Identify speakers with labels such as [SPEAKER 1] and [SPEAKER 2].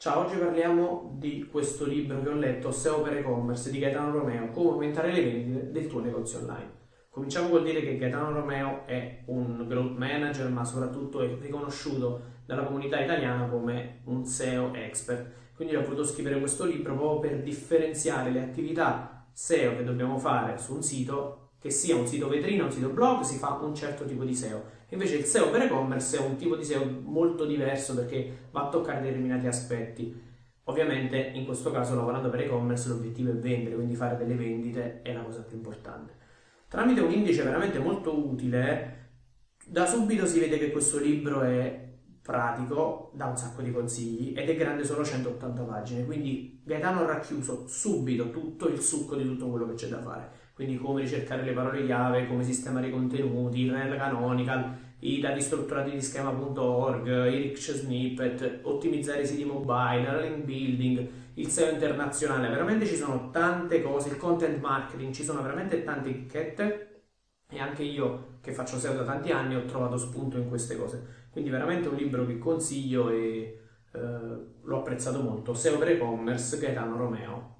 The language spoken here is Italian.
[SPEAKER 1] Ciao, oggi parliamo di questo libro che ho letto, SEO per e-commerce di Gaetano Romeo, come aumentare le vendite del tuo negozio online. Cominciamo col dire che Gaetano Romeo è un growth manager, ma soprattutto è riconosciuto dalla comunità italiana come un SEO expert. Quindi ho voluto scrivere questo libro proprio per differenziare le attività SEO che dobbiamo fare su un sito che sia un sito vetrina, un sito blog, si fa un certo tipo di SEO. Invece il SEO per e-commerce è un tipo di SEO molto diverso perché va a toccare determinati aspetti. Ovviamente in questo caso lavorando per e-commerce l'obiettivo è vendere, quindi fare delle vendite è la cosa più importante. Tramite un indice veramente molto utile, da subito si vede che questo libro è pratico, dà un sacco di consigli ed è grande solo 180 pagine, quindi Gaetano ha racchiuso subito tutto il succo di tutto quello che c'è da fare quindi come ricercare le parole chiave, come sistemare i contenuti, il REL canonical, i dati strutturati di schema.org, i rich snippet, ottimizzare i siti mobile, la link building, il SEO internazionale, veramente ci sono tante cose, il content marketing, ci sono veramente tante chicchette e anche io che faccio SEO da tanti anni ho trovato spunto in queste cose. Quindi veramente un libro che consiglio e eh, l'ho apprezzato molto. SEO per e-commerce Gaetano Romeo.